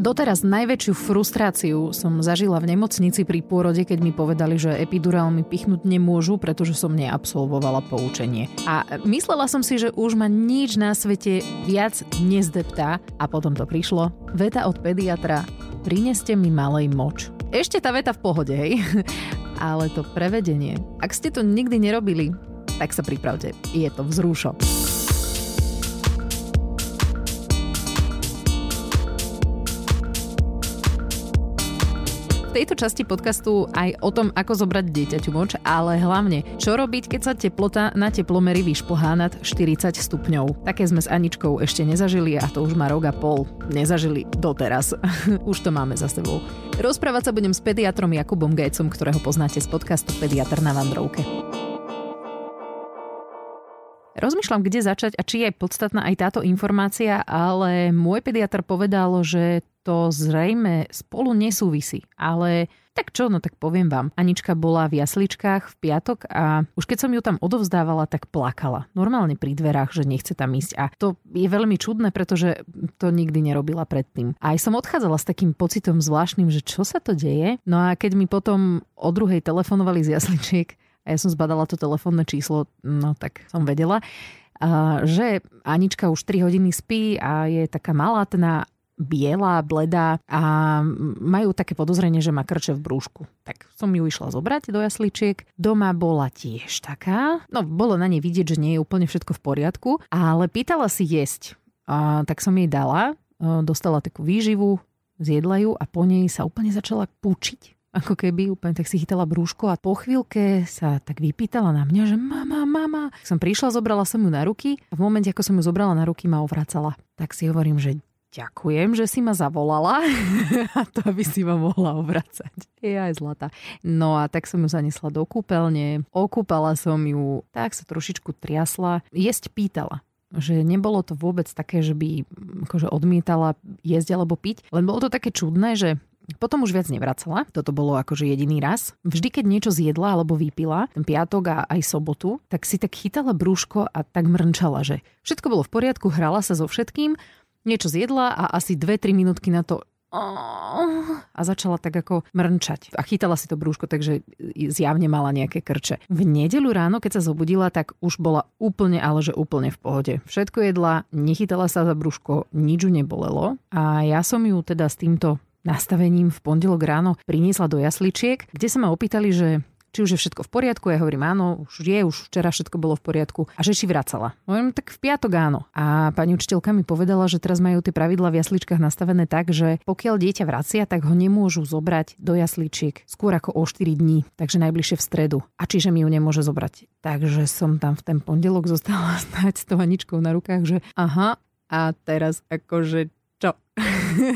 Doteraz najväčšiu frustráciu som zažila v nemocnici pri pôrode, keď mi povedali, že epidurál mi pichnúť nemôžu, pretože som neabsolvovala poučenie. A myslela som si, že už ma nič na svete viac nezdeptá a potom to prišlo. Veta od pediatra, prineste mi malej moč. Ešte tá veta v pohode, hej? Ale to prevedenie. Ak ste to nikdy nerobili, tak sa pripravte. Je to vzrušok. V tejto časti podcastu aj o tom, ako zobrať dieťaťu moč, ale hlavne, čo robiť, keď sa teplota na teplomery vyšplhá nad 40 stupňov. Také sme s Aničkou ešte nezažili a to už má rok a pol. Nezažili doteraz. už to máme za sebou. Rozprávať sa budem s pediatrom Jakubom Gajcom, ktorého poznáte z podcastu Pediatr na Vandrovke. Rozmýšľam, kde začať a či je podstatná aj táto informácia, ale môj pediatr povedal, že to zrejme spolu nesúvisí. Ale tak čo, no tak poviem vám. Anička bola v jasličkách v piatok a už keď som ju tam odovzdávala, tak plakala. Normálne pri dverách, že nechce tam ísť. A to je veľmi čudné, pretože to nikdy nerobila predtým. A aj som odchádzala s takým pocitom zvláštnym, že čo sa to deje. No a keď mi potom o druhej telefonovali z jasličiek, a ja som zbadala to telefónne číslo, no tak som vedela, že Anička už 3 hodiny spí a je taká malátna biela, bledá a majú také podozrenie, že má krče v brúšku. Tak som ju išla zobrať do jasličiek. Doma bola tiež taká. No, bolo na nej vidieť, že nie je úplne všetko v poriadku, ale pýtala si jesť. A, tak som jej dala, dostala takú výživu, zjedla ju a po nej sa úplne začala pučiť ako keby úplne tak si chytala brúško a po chvíľke sa tak vypýtala na mňa, že mama, mama. Som prišla, zobrala som ju na ruky a v momente, ako som ju zobrala na ruky, ma ovracala. Tak si hovorím, že ďakujem, že si ma zavolala a to by si ma mohla obracať. Je aj zlata. No a tak som ju zanesla do kúpeľne, okúpala som ju, tak sa trošičku triasla, jesť pýtala že nebolo to vôbec také, že by akože odmietala jesť alebo piť, len bolo to také čudné, že potom už viac nevracala, toto bolo akože jediný raz. Vždy, keď niečo zjedla alebo vypila, ten piatok a aj sobotu, tak si tak chytala brúško a tak mrnčala, že všetko bolo v poriadku, hrala sa so všetkým, niečo zjedla a asi 2-3 minútky na to a začala tak ako mrnčať. A chytala si to brúško, takže zjavne mala nejaké krče. V nedelu ráno, keď sa zobudila, tak už bola úplne, ale že úplne v pohode. Všetko jedla, nechytala sa za brúško, nič ju nebolelo. A ja som ju teda s týmto nastavením v pondelok ráno priniesla do jasličiek, kde sa ma opýtali, že či už je všetko v poriadku. Ja hovorím áno, už je, už včera všetko bolo v poriadku. A že či vracala. Hovorím, tak v piatok áno. A pani učiteľka mi povedala, že teraz majú tie pravidla v jasličkách nastavené tak, že pokiaľ dieťa vracia, tak ho nemôžu zobrať do jasličiek skôr ako o 4 dní, takže najbližšie v stredu. A čiže mi ju nemôže zobrať. Takže som tam v ten pondelok zostala stať s tou Aničkou na rukách, že aha, a teraz akože čo?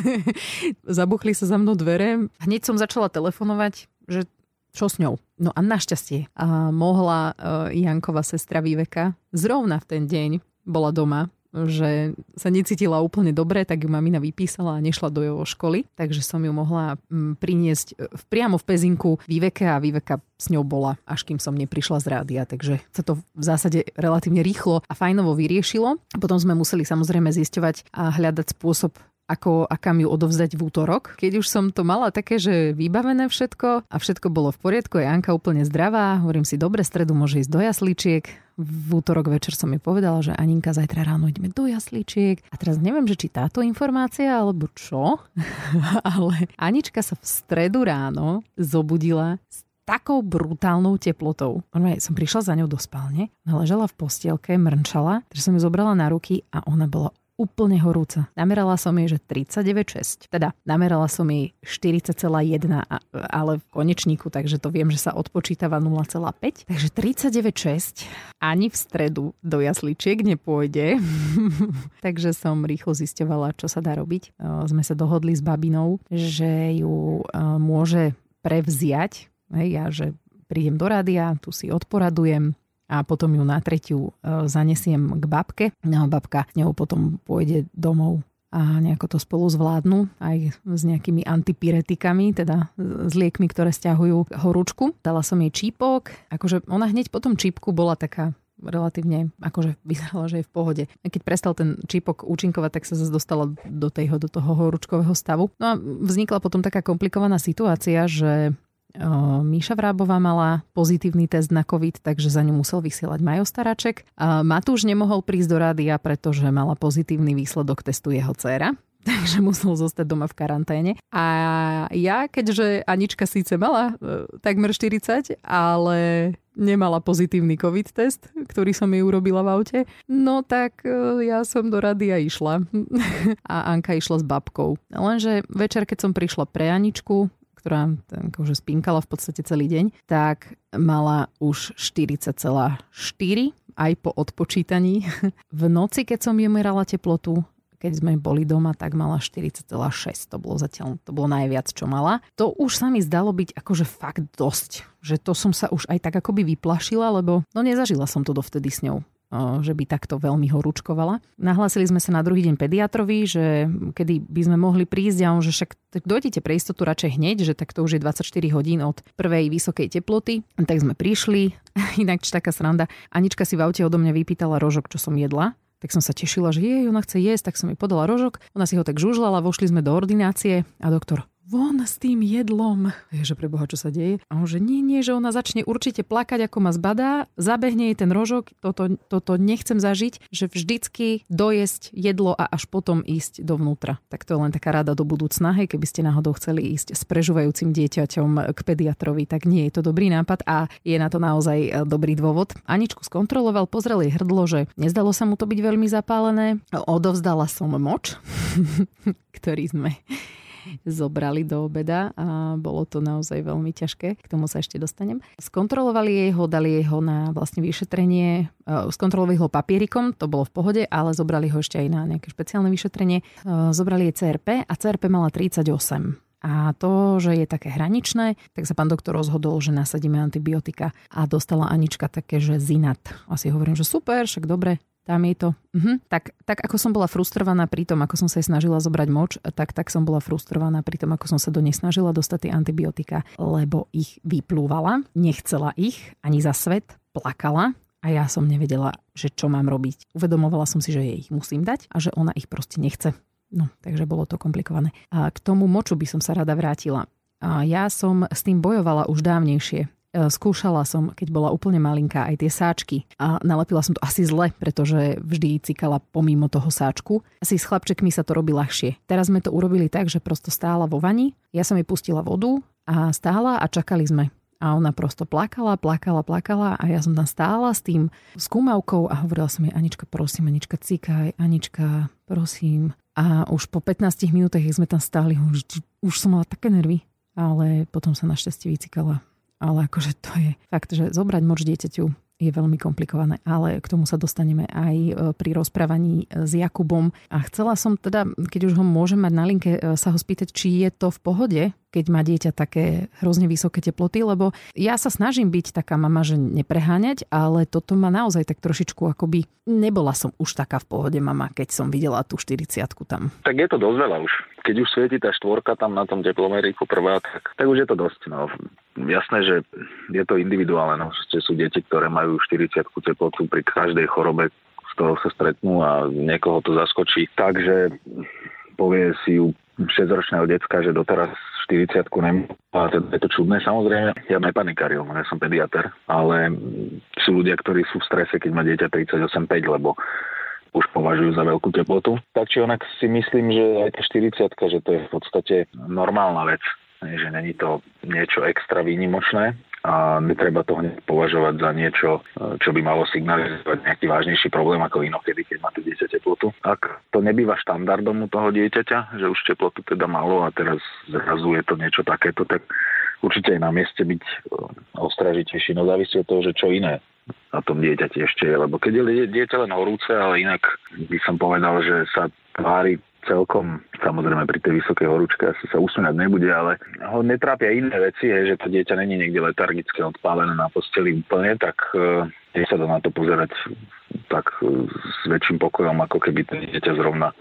Zabuchli sa za mnou dvere. Hneď som začala telefonovať, že čo s ňou. No a našťastie a mohla uh, Janková sestra Výveka zrovna v ten deň bola doma že sa necítila úplne dobre, tak ju mamina vypísala a nešla do jeho školy, takže som ju mohla mm, priniesť e, priamo v pezinku Výveke a Výveka s ňou bola, až kým som neprišla z rádia, takže sa to v zásade relatívne rýchlo a fajnovo vyriešilo. Potom sme museli samozrejme zisťovať a hľadať spôsob, ako a kam ju odovzdať v útorok. Keď už som to mala také, že vybavené všetko a všetko bolo v poriadku, je Anka úplne zdravá, hovorím si, dobre, stredu môže ísť do jasličiek. V útorok večer som jej povedala, že Aninka zajtra ráno ideme do jasličiek. A teraz neviem, že či táto informácia alebo čo, ale Anička sa v stredu ráno zobudila s takou brutálnou teplotou. Ona som prišla za ňou do spálne, ležala v postielke, mrnčala, takže som ju zobrala na ruky a ona bola úplne horúca. Namerala som jej, že 39,6. Teda namerala som jej 40,1, ale v konečníku, takže to viem, že sa odpočítava 0,5. Takže 39,6 ani v stredu do jasličiek nepôjde. takže som rýchlo zisťovala, čo sa dá robiť. Sme sa dohodli s babinou, že ju môže prevziať. Hej, ja, že prídem do rádia, tu si odporadujem, a potom ju na tretiu e, zanesiem k babke. No babka ňou potom pôjde domov a nejako to spolu zvládnu aj s nejakými antipiretikami, teda s liekmi, ktoré stiahujú horúčku. Dala som jej čípok, akože ona hneď po tom čípku bola taká relatívne akože vyzerala, že je v pohode. A keď prestal ten čípok účinkovať, tak sa zase dostala do, tejho, do toho horúčkového stavu. No a vznikla potom taká komplikovaná situácia, že Míša Vrábová mala pozitívny test na COVID, takže za ňu musel vysielať Majo Staraček. Matúš nemohol prísť do rádia, pretože mala pozitívny výsledok testu jeho dcéra takže musel zostať doma v karanténe. A ja, keďže Anička síce mala e, takmer 40, ale nemala pozitívny COVID test, ktorý som jej urobila v aute, no tak e, ja som do rady a išla. a Anka išla s babkou. Lenže večer, keď som prišla pre Aničku, ktorá akože spinkala v podstate celý deň, tak mala už 40,4 aj po odpočítaní. V noci, keď som jej merala teplotu, keď sme boli doma, tak mala 40,6. To bolo zatiaľ, to bolo najviac, čo mala. To už sa mi zdalo byť akože fakt dosť. Že to som sa už aj tak akoby vyplašila, lebo no nezažila som to dovtedy s ňou že by takto veľmi horúčkovala. Nahlásili sme sa na druhý deň pediatrovi, že kedy by sme mohli prísť a on, že však tak dojdete pre istotu radšej hneď, že tak to už je 24 hodín od prvej vysokej teploty. Tak sme prišli, inak taká sranda. Anička si v aute odo mňa vypýtala rožok, čo som jedla tak som sa tešila, že jej, ona chce jesť, tak som jej podala rožok. Ona si ho tak žužlala, vošli sme do ordinácie a doktor, von s tým jedlom. Ježe pre Boha, čo sa deje? A on že nie, nie, že ona začne určite plakať, ako ma zbadá, zabehne jej ten rožok, toto, toto nechcem zažiť, že vždycky dojesť jedlo a až potom ísť dovnútra. Tak to je len taká rada do budúcna, hej, keby ste náhodou chceli ísť s prežúvajúcim dieťaťom k pediatrovi, tak nie je to dobrý nápad a je na to naozaj e, dobrý dôvod. Aničku skontroloval, pozrel jej hrdlo, že nezdalo sa mu to byť veľmi zapálené. Odovzdala som moč, ktorý sme zobrali do obeda a bolo to naozaj veľmi ťažké. K tomu sa ešte dostanem. Skontrolovali jej ho, dali jej ho na vlastne vyšetrenie, e, skontrolovali ho papierikom, to bolo v pohode, ale zobrali ho ešte aj na nejaké špeciálne vyšetrenie. E, zobrali jej CRP a CRP mala 38. A to, že je také hraničné, tak sa pán doktor rozhodol, že nasadíme antibiotika a dostala Anička také, že zinat. Asi hovorím, že super, však dobre, tam je to. Mhm. Tak, tak ako som bola frustrovaná pri tom, ako som sa jej snažila zobrať moč, tak, tak som bola frustrovaná pri tom, ako som sa do nej snažila dostať tie antibiotika, lebo ich vyplúvala, nechcela ich ani za svet, plakala a ja som nevedela, že čo mám robiť. Uvedomovala som si, že jej ich musím dať a že ona ich proste nechce. No, takže bolo to komplikované. A k tomu moču by som sa rada vrátila. A ja som s tým bojovala už dávnejšie. E, skúšala som, keď bola úplne malinká, aj tie sáčky. A nalepila som to asi zle, pretože vždy cikala pomimo toho sáčku. Asi s chlapčekmi sa to robí ľahšie. Teraz sme to urobili tak, že prosto stála vo vani, ja som jej pustila vodu a stála a čakali sme. A ona prosto plakala, plakala, plakala a ja som tam stála s tým skúmavkou a hovorila som jej, Anička, prosím, Anička, cikaj, Anička, prosím. A už po 15 minútach, keď sme tam stáli, už, už som mala také nervy, ale potom sa našťastie vycikala ale akože to je fakt, že zobrať moč dieťaťu je veľmi komplikované, ale k tomu sa dostaneme aj e, pri rozprávaní e, s Jakubom. A chcela som teda, keď už ho môžem mať na linke, e, sa ho spýtať, či je to v pohode, keď má dieťa také hrozne vysoké teploty, lebo ja sa snažím byť taká mama, že nepreháňať, ale toto ma naozaj tak trošičku akoby... Nebola som už taká v pohode mama, keď som videla tú 40 tam. Tak je to dosť veľa už. Keď už svieti tá štvorka tam na tom teplomeriku prvá, tak, tak už je to dosť. No jasné, že je to individuálne. No. Sú deti, ktoré majú 40 teplotu pri každej chorobe, z toho sa stretnú a niekoho to zaskočí. Takže povie si u 6-ročného decka, že doteraz 40 nemá. A je to čudné samozrejme. Ja nepanikárium, ja som pediater, ale sú ľudia, ktorí sú v strese, keď má dieťa 38,5, lebo už považujú za veľkú teplotu. Tak či onak si myslím, že aj tá 40 že to je v podstate normálna vec že není to niečo extra výnimočné a netreba to hneď považovať za niečo, čo by malo signalizovať nejaký vážnejší problém ako inokedy, keď má to dieťa teplotu. Ak to nebýva štandardom u toho dieťaťa, že už teplotu teda malo a teraz zrazu je to niečo takéto, tak určite je na mieste byť e, ostražitejší. No závisí od toho, že čo iné na tom dieťati ešte je. Lebo keď je dieťa len horúce, ale inak by som povedal, že sa tvári celkom, samozrejme pri tej vysokej horúčke asi sa usmiať nebude, ale ho netrápia iné veci, je, že to dieťa není niekde letargické odpálené na posteli úplne, tak e, sa to na to pozerať tak e, s väčším pokojom, ako keby to dieťa zrovna e,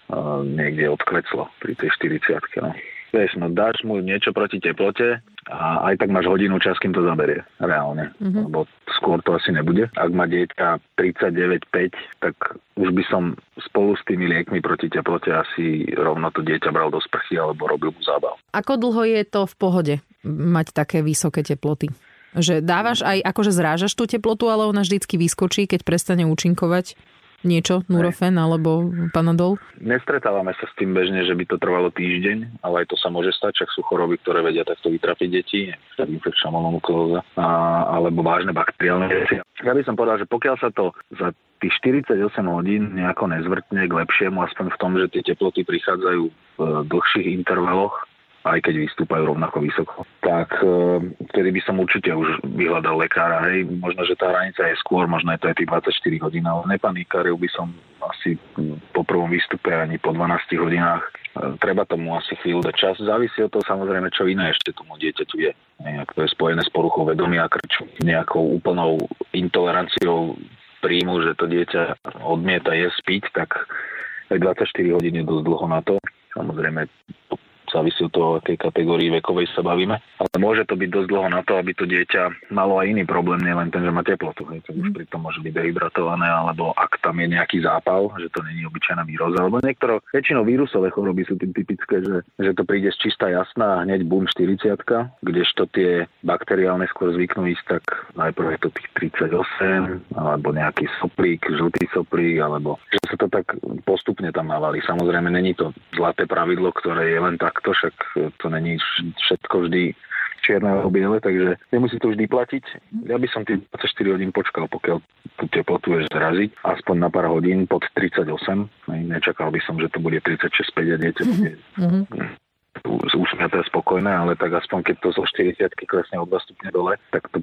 niekde odkleclo pri tej 40 no. Vieš, no dáš mu niečo proti teplote a aj tak máš hodinu čas, kým to zaberie reálne, mm-hmm. lebo skôr to asi nebude. Ak má dieťa 39,5, tak už by som spolu s tými liekmi proti teplote asi rovno to dieťa bral do sprchy alebo robil mu zábav. Ako dlho je to v pohode mať také vysoké teploty? Že dávaš aj, akože zrážaš tú teplotu, ale ona vždycky vyskočí, keď prestane účinkovať? Niečo, Nurofen alebo Panadol? Nestretávame sa s tým bežne, že by to trvalo týždeň, ale aj to sa môže stať, čak sú choroby, ktoré vedia takto vytrapiť deti, infekčná mononukleóza alebo vážne bakteriálne veci. Ja by som povedal, že pokiaľ sa to za tých 48 hodín nejako nezvrtne k lepšiemu, aspoň v tom, že tie teploty prichádzajú v dlhších intervaloch, aj keď vystúpajú rovnako vysoko, tak e, vtedy by som určite už vyhľadal lekára. Hej, možno, že tá hranica je skôr, možno je to aj tých 24 hodín, ale nepanikáril by som asi po prvom výstupe ani po 12 hodinách. E, treba tomu asi chvíľu dať čas. Závisí od toho samozrejme, čo iné ešte tomu dieťaťu je. Ak to je spojené s poruchou vedomia krču, nejakou úplnou intoleranciou príjmu, že to dieťa odmieta je spiť, tak aj 24 hodín je dosť dlho na to. Samozrejme, závisí od toho, akej kategórii vekovej sa bavíme. Ale môže to byť dosť dlho na to, aby to dieťa malo aj iný problém, nielen ten, že má teplotu. Hej, už mhm. pri tom môže byť dehydratované, alebo ak tam je nejaký zápal, že to není obyčajná výroza. Alebo niektoré, väčšinou vírusové choroby sú tým typické, že, že to príde z čistá jasná a hneď boom 40 kdežto tie bakteriálne skôr zvyknú ísť tak najprv je to tých 38, alebo nejaký soplík, žltý soplík, alebo že sa to tak postupne tam navalí. Samozrejme, není to zlaté pravidlo, ktoré je len tak takto, však to není všetko vždy čierne alebo biele, takže nemusí to vždy platiť. Ja by som tých 24 hodín počkal, pokiaľ tú teplotu vieš zraziť, aspoň na pár hodín pod 38. Nečakal by som, že to bude 36,5 a dieťa bude mm-hmm usmiaté spokojné, ale tak aspoň keď to zo 40 klesne o 2 stupne dole, tak to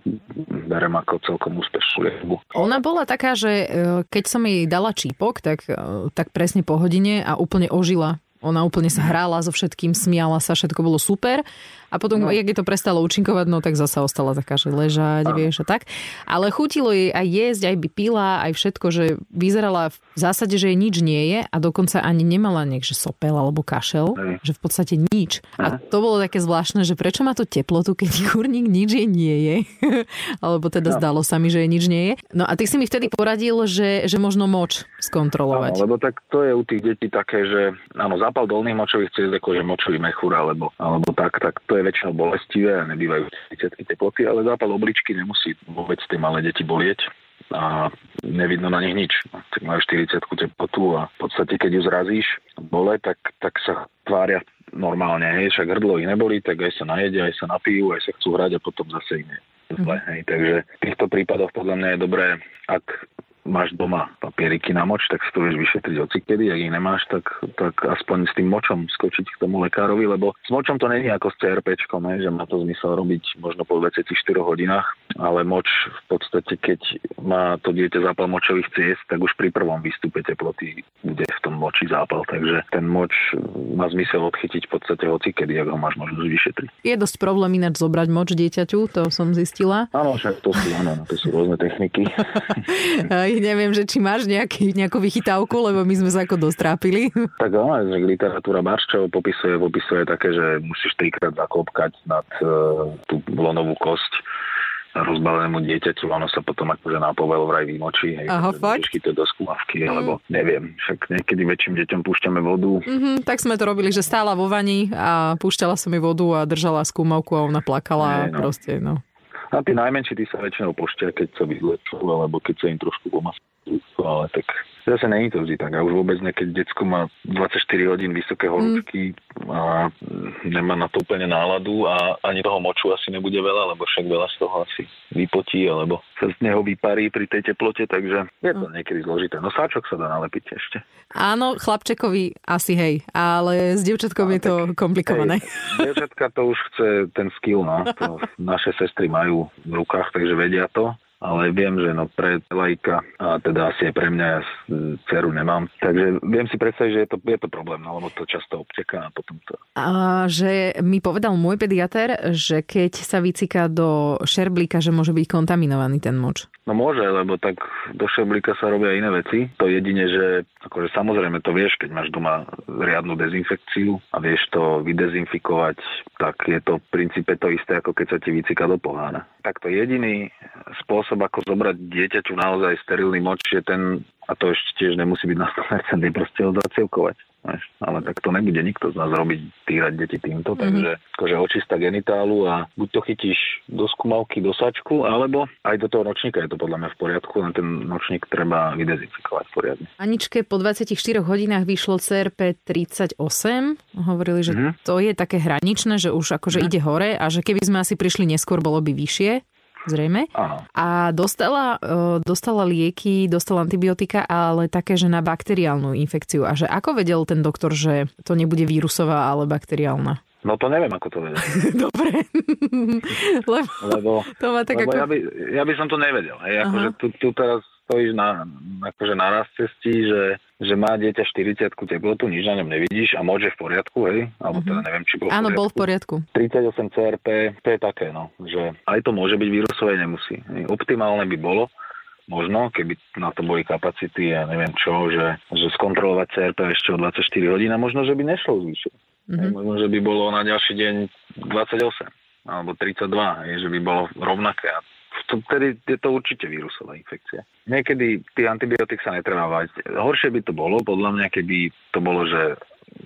berem ako celkom úspešnú lieku. Ona bola taká, že e, keď som jej dala čípok, tak, e, tak presne po hodine a úplne ožila ona úplne sa hrála so všetkým, smiala sa, všetko bolo super. A potom, no. jak je to prestalo účinkovať, no tak zasa ostala taká, že ležať, no. vieš a tak. Ale chutilo jej aj jesť, aj by pila, aj všetko, že vyzerala v zásade, že jej nič nie je a dokonca ani nemala niekže sopel alebo kašel, no. že v podstate nič. A to bolo také zvláštne, že prečo má to teplotu, keď kurník nič jej nie je. alebo teda no. zdalo sa mi, že jej nič nie je. No a ty si mi vtedy poradil, že, že možno moč skontrolovať. Áno, lebo tak to je u tých detí také, že áno, zápal dolných močových ciest, ako že močový mechúr alebo, alebo tak, tak to je väčšinou bolestivé a nebývajú 30 teploty, ale zápal obličky nemusí vôbec tie malé deti bolieť a nevidno na nich nič. Tak majú 40 teplotu a v podstate, keď ju zrazíš bole, tak, tak sa tvária normálne, hej, však hrdlo ich nebolí, tak aj sa najedia, aj sa napijú, aj sa chcú hrať a potom zase iné. Zle, hej. Takže v týchto prípadoch podľa mňa je dobré, ak máš doma papieriky na moč, tak si to vieš vyšetriť hocikedy, ak ich nemáš, tak, tak aspoň s tým močom skočiť k tomu lekárovi, lebo s močom to není ako s CRP, že má to zmysel robiť možno po 24 hodinách, ale moč v podstate, keď má to dieťa zápal močových ciest, tak už pri prvom výstupe teploty bude v tom moči zápal, takže ten moč má zmysel odchytiť v podstate hocikedy, ak ho máš možnosť vyšetriť. Je dosť problém ináč zobrať moč dieťaťu, to som zistila. Áno, však to sú, áno, to sú rôzne techniky. neviem, že či máš nejaký, nejakú vychytávku, lebo my sme sa ako dostrápili. Tak áno, že literatúra Barščov popisuje, popisuje také, že musíš trikrát zaklopkať nad uh, tú lonovú kosť rozbalenému dieťaťu, ono sa potom akože na povel vraj vymočí. Hej, Aha, fakt? to do skúmavky, mm. alebo neviem, však niekedy väčším deťom púšťame vodu. Mm-hmm, tak sme to robili, že stála vo vani a púšťala som jej vodu a držala skúmavku a ona plakala Nie, no. proste, no. A tí najmenší, tí sa väčšinou poštia, keď sa vyzlečujú, alebo keď sa im trošku pomasujú, ale tak Zase není to vždy tak. A už vôbec ne, keď detsko má 24 hodín vysoké horúčky mm. a nemá na to úplne náladu a ani toho moču asi nebude veľa, lebo však veľa z toho asi vypotí, alebo sa z neho vyparí pri tej teplote, takže je to mm. niekedy zložité. No sáčok sa dá nalepiť ešte. Áno, chlapčekovi asi hej, ale s dievčatkom je to komplikované. Hej, dievčatka to už chce ten skill, no. To naše sestry majú v rukách, takže vedia to ale viem, že no pre lajka a teda asi aj pre mňa ja dceru nemám. Takže viem si predstaviť, že je to, je to problém, no, lebo to často obteká a potom to... A že mi povedal môj pediater, že keď sa vycíka do šerblíka, že môže byť kontaminovaný ten moč. No môže, lebo tak do šerblíka sa robia iné veci. To jedine, že akože samozrejme to vieš, keď máš doma riadnu dezinfekciu a vieš to vydezinfikovať, tak je to v princípe to isté, ako keď sa ti vycíka do pohána. Tak to jediný spôsob, ako zobrať dieťaťu naozaj sterilný moč, je ten, a to ešte tiež nemusí byť na 100%, proste ho zacilkovať. Ale tak to nebude nikto z nás robiť, týrať deti týmto, mm-hmm. takže akože očista genitálu a buď to chytíš do skúmavky, do sačku, alebo aj do toho nočníka je to podľa mňa v poriadku, len ten nočník treba vydezinfikovať poriadne. Aničke po 24 hodinách vyšlo CRP 38, hovorili, že mm-hmm. to je také hraničné, že už akože mm-hmm. ide hore a že keby sme asi prišli neskôr, bolo by vyššie zrejme. Aha. A dostala, e, dostala lieky, dostala antibiotika, ale také, že na bakteriálnu infekciu. A že ako vedel ten doktor, že to nebude vírusová, ale bakteriálna? No to neviem, ako to vedel. Dobre. lebo, lebo, to má tak lebo ako... ja, by, ja by som to nevedel. Hej, akože tu, tu teraz stojíš na, akože na raz cestí, že, že má dieťa 40 teplotu, nič na ňom nevidíš a môže v poriadku, hej? Alebo teda mhm. neviem, či bol Áno, v bol v poriadku. 38 CRP, to je také, no, že aj to môže byť vírusové, nemusí. Optimálne by bolo, možno, keby na to boli kapacity, ja neviem čo, že, že skontrolovať CRP ešte o 24 hodín a možno, že by nešlo zvýšiť. Mm-hmm. Možno, že by bolo na ďalší deň 28 alebo 32, že by bolo rovnaké. A vtedy je to určite vírusová infekcia. Niekedy tých antibiotík sa netreba vať. Horšie by to bolo, podľa mňa, keby to bolo, že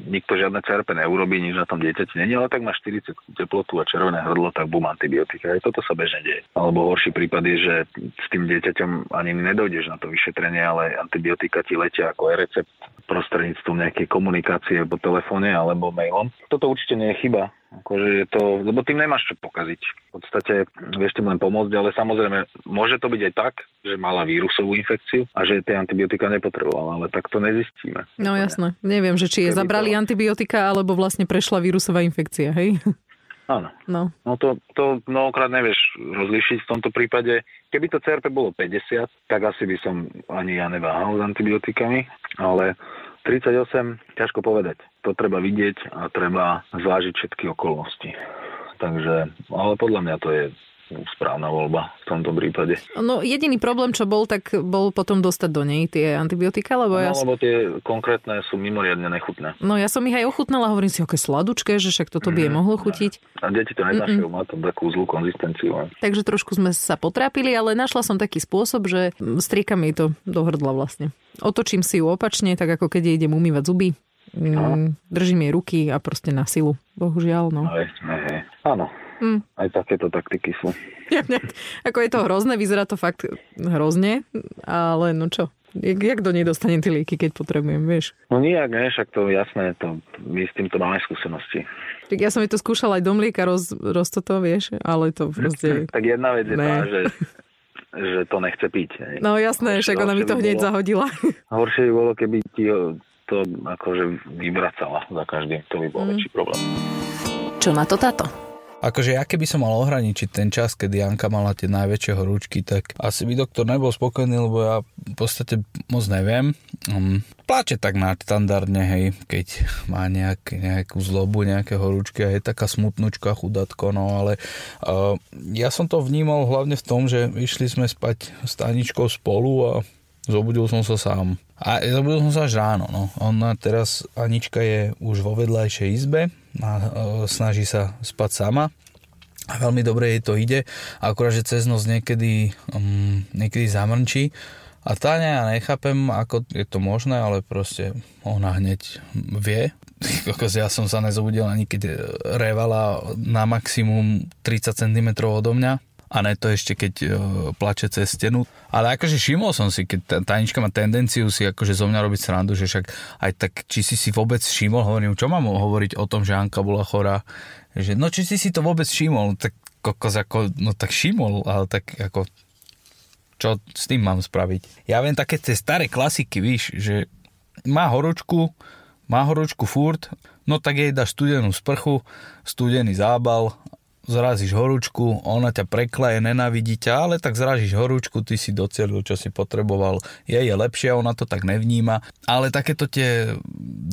nikto žiadne CRP neurobí, nič na tom dieťati není, ale tak má 40 teplotu a červené hrdlo, tak bum antibiotika. Aj toto sa bežne deje. Alebo horší prípad je, že s tým dieťaťom ani nedojdeš na to vyšetrenie, ale antibiotika ti letia ako e-recept prostredníctvom nejakej komunikácie po telefóne alebo mailom. Toto určite nie je chyba Akože je to, lebo tým nemáš čo pokaziť. V podstate vieš tým len pomôcť, ale samozrejme môže to byť aj tak, že mala vírusovú infekciu a že tie antibiotika nepotrebovala, ale tak to nezistíme. No jasné. Neviem, že či je zabrali to... antibiotika, alebo vlastne prešla vírusová infekcia, hej? Áno. No. no to, to mnohokrát nevieš rozlišiť v tomto prípade. Keby to CRP bolo 50, tak asi by som ani ja neváhal s antibiotikami, ale 38, ťažko povedať. To treba vidieť a treba zvážiť všetky okolnosti. Takže, ale podľa mňa to je správna voľba v tomto prípade. No jediný problém, čo bol, tak bol potom dostať do nej tie antibiotika, lebo no, ja... lebo tie konkrétne sú mimoriadne nechutné. No ja som ich aj ochutnala, hovorím si, aké sladučké, že však toto by mm, je mhm. mohlo chutiť. A deti to neznašajú, má to takú zlú konzistenciu. Takže trošku sme sa potrápili, ale našla som taký spôsob, že strieka mi to do hrdla vlastne. Otočím si ju opačne, tak ako keď idem umývať zuby. Mm, držím jej ruky a proste na silu. Bohužiaľ, no. Aj, aj, áno, Mm. Aj takéto taktiky sú. Ja, ako je to hrozné, vyzerá to fakt hrozne, ale no čo, Jak, jak do nej dostanem tie lieky, keď potrebujem, vieš? No nijak, ne, však to jasné, to, my s týmto máme skúsenosti. Tak ja som mi to skúšala aj do mlieka roz, roz toto, vieš, ale to proste... tak jedna vec je tá, že že to nechce piť. Hej. No jasné, horšie, však ona mi to hneď bolo, zahodila. Horšie by bolo, keby ti to akože vybracala za každým. To by bol mm. väčší problém. Čo na to táto? Akože ja keby som mal ohraničiť ten čas, kedy Janka mala tie najväčšie horúčky, tak asi by doktor nebol spokojný, lebo ja v podstate moc neviem. Um, pláče tak štandardne, hej, keď má nejak, nejakú zlobu, nejaké horúčky a je taká smutnúčka, chudatko, no ale uh, ja som to vnímal hlavne v tom, že išli sme spať s Taničkou spolu a zobudil som sa sám. A zobudil som sa až ráno, no. Ona teraz, Anička je už vo vedľajšej izbe, a e, snaží sa spať sama a veľmi dobre jej to ide, akurát, že cez noc niekedy, um, niekedy zamrčí a Táňa ja nechápem, ako je to možné, ale proste ona hneď vie. Ja som sa nezobudil ani keď revala na maximum 30 cm odo mňa a ne to ešte keď uh, plače cez stenu. Ale akože všimol som si, keď Tanička má tendenciu si akože zo mňa robiť srandu, že však aj tak, či si si vôbec všimol, hovorím, čo mám hovoriť o tom, že Anka bola chorá, že no či si si to vôbec všimol, tak kokos ako, no tak všimol, ale tak ako čo s tým mám spraviť. Ja viem také tie staré klasiky, víš, že má horúčku, má horúčku furt, no tak jej dáš studenú sprchu, studený zábal zrazíš horúčku, ona ťa preklaje, nenávidí ťa, ale tak zražíš horúčku, ty si docelil, čo si potreboval, jej je lepšie, ona to tak nevníma, ale takéto tie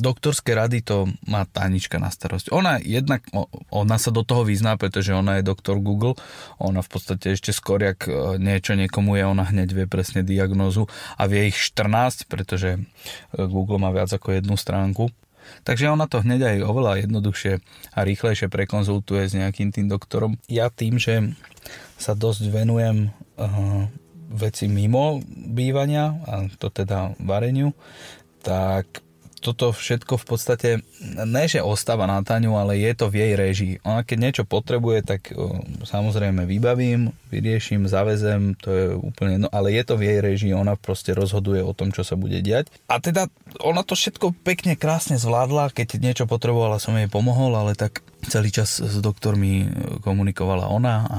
doktorské rady to má Tanička na starosť. Ona jednak, ona sa do toho vyzná, pretože ona je doktor Google, ona v podstate ešte skôr, ak e, niečo niekomu je, ona hneď vie presne diagnózu a vie ich 14, pretože e, Google má viac ako jednu stránku Takže ona to hneď aj oveľa jednoduchšie a rýchlejšie prekonzultuje s nejakým tým doktorom. Ja tým, že sa dosť venujem uh, veci mimo bývania, a to teda vareniu, tak toto všetko v podstate, ne že ostáva na Taňu, ale je to v jej režii. Ona keď niečo potrebuje, tak samozrejme vybavím, vyrieším, zavezem, to je úplne, no ale je to v jej režii, ona proste rozhoduje o tom, čo sa bude diať. A teda ona to všetko pekne, krásne zvládla, keď niečo potrebovala, som jej pomohol, ale tak celý čas s doktormi komunikovala ona a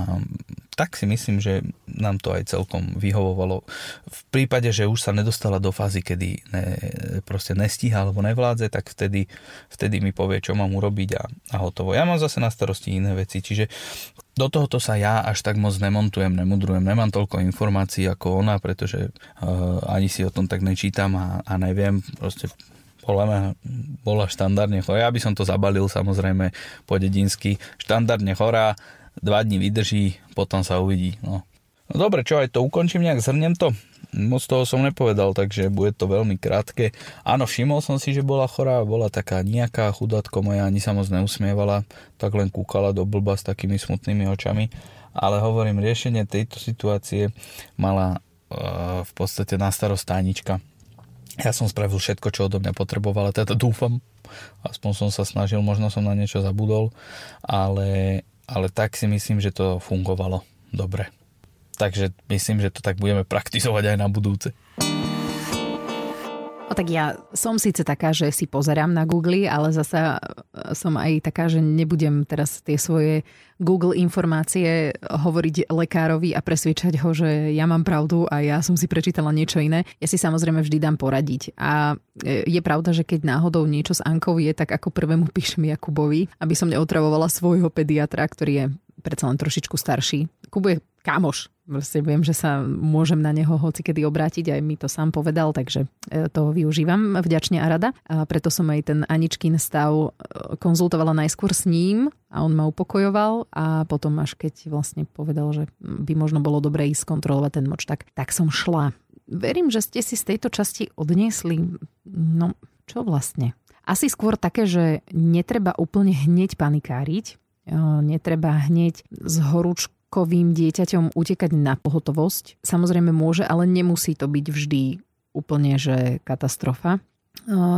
tak si myslím, že nám to aj celkom vyhovovalo. V prípade, že už sa nedostala do fázy, kedy ne, proste nestíha alebo nevládze, tak vtedy, vtedy mi povie, čo mám urobiť a, a hotovo. Ja mám zase na starosti iné veci, čiže do tohoto sa ja až tak moc nemontujem, nemudrujem, nemám toľko informácií ako ona, pretože uh, ani si o tom tak nečítam a, a neviem, proste podľa mňa bola štandardne chorá. Ja by som to zabalil samozrejme po dedinsky. Štandardne chorá, dva dní vydrží, potom sa uvidí. No. no dobre, čo aj to ukončím nejak, zhrnem to. Moc toho som nepovedal, takže bude to veľmi krátke. Áno, všimol som si, že bola chorá, bola taká nejaká chudátko moja, ani sa moc neusmievala, tak len kúkala do blba s takými smutnými očami. Ale hovorím, riešenie tejto situácie mala uh, v podstate na starost tánička. Ja som spravil všetko, čo odo mňa potrebovala, teda dúfam, aspoň som sa snažil, možno som na niečo zabudol, ale ale tak si myslím, že to fungovalo dobre. Takže myslím, že to tak budeme praktizovať aj na budúce. No tak ja som síce taká, že si pozerám na Google, ale zasa som aj taká, že nebudem teraz tie svoje Google informácie hovoriť lekárovi a presviečať ho, že ja mám pravdu a ja som si prečítala niečo iné. Ja si samozrejme vždy dám poradiť. A je pravda, že keď náhodou niečo s Ankou je, tak ako prvému píšem Jakubovi, aby som neotravovala svojho pediatra, ktorý je predsa len trošičku starší. Kubu je kamoš, Proste viem, že sa môžem na neho hoci kedy obrátiť, aj mi to sám povedal, takže e, to využívam vďačne a rada. A preto som aj ten Aničkin stav e, konzultovala najskôr s ním a on ma upokojoval a potom až keď vlastne povedal, že by možno bolo dobré ísť kontrolovať ten moč, tak, tak som šla. Verím, že ste si z tejto časti odniesli, no čo vlastne? Asi skôr také, že netreba úplne hneď panikáriť, e, netreba hneď z horúčku kovým dieťaťom utekať na pohotovosť. Samozrejme môže, ale nemusí to byť vždy úplne, že katastrofa.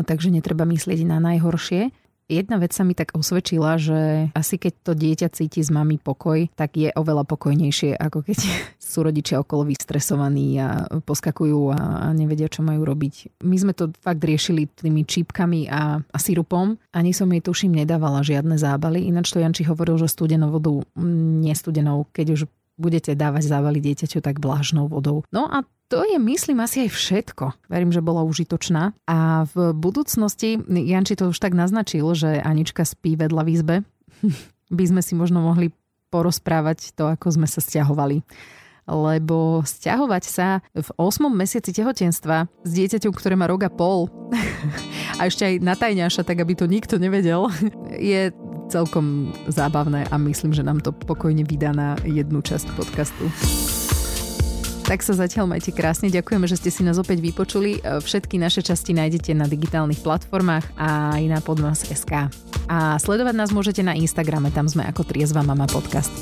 Takže netreba myslieť na najhoršie. Jedna vec sa mi tak osvedčila, že asi keď to dieťa cíti z mami pokoj, tak je oveľa pokojnejšie, ako keď sú rodičia okolo vystresovaní a poskakujú a, nevedia, čo majú robiť. My sme to fakt riešili tými čípkami a, a sirupom. Ani som jej tuším nedávala žiadne zábaly. Ináč to Janči hovoril, že studenou vodu, mm, nestudenou, keď už budete dávať závaly dieťaťu tak vlážnou vodou. No a to je, myslím, asi aj všetko. Verím, že bola užitočná. A v budúcnosti, Janči to už tak naznačil, že Anička spí vedľa v izbe. By sme si možno mohli porozprávať to, ako sme sa stiahovali lebo stiahovať sa v 8. mesiaci tehotenstva s dieťaťom, ktoré má rok pol a ešte aj natajňaša, tak aby to nikto nevedel, je celkom zábavné a myslím, že nám to pokojne vydá na jednu časť podcastu. Tak sa zatiaľ majte krásne. Ďakujeme, že ste si nás opäť vypočuli. Všetky naše časti nájdete na digitálnych platformách a aj na podmas.sk. A sledovať nás môžete na Instagrame, tam sme ako Triezva Mama Podcast.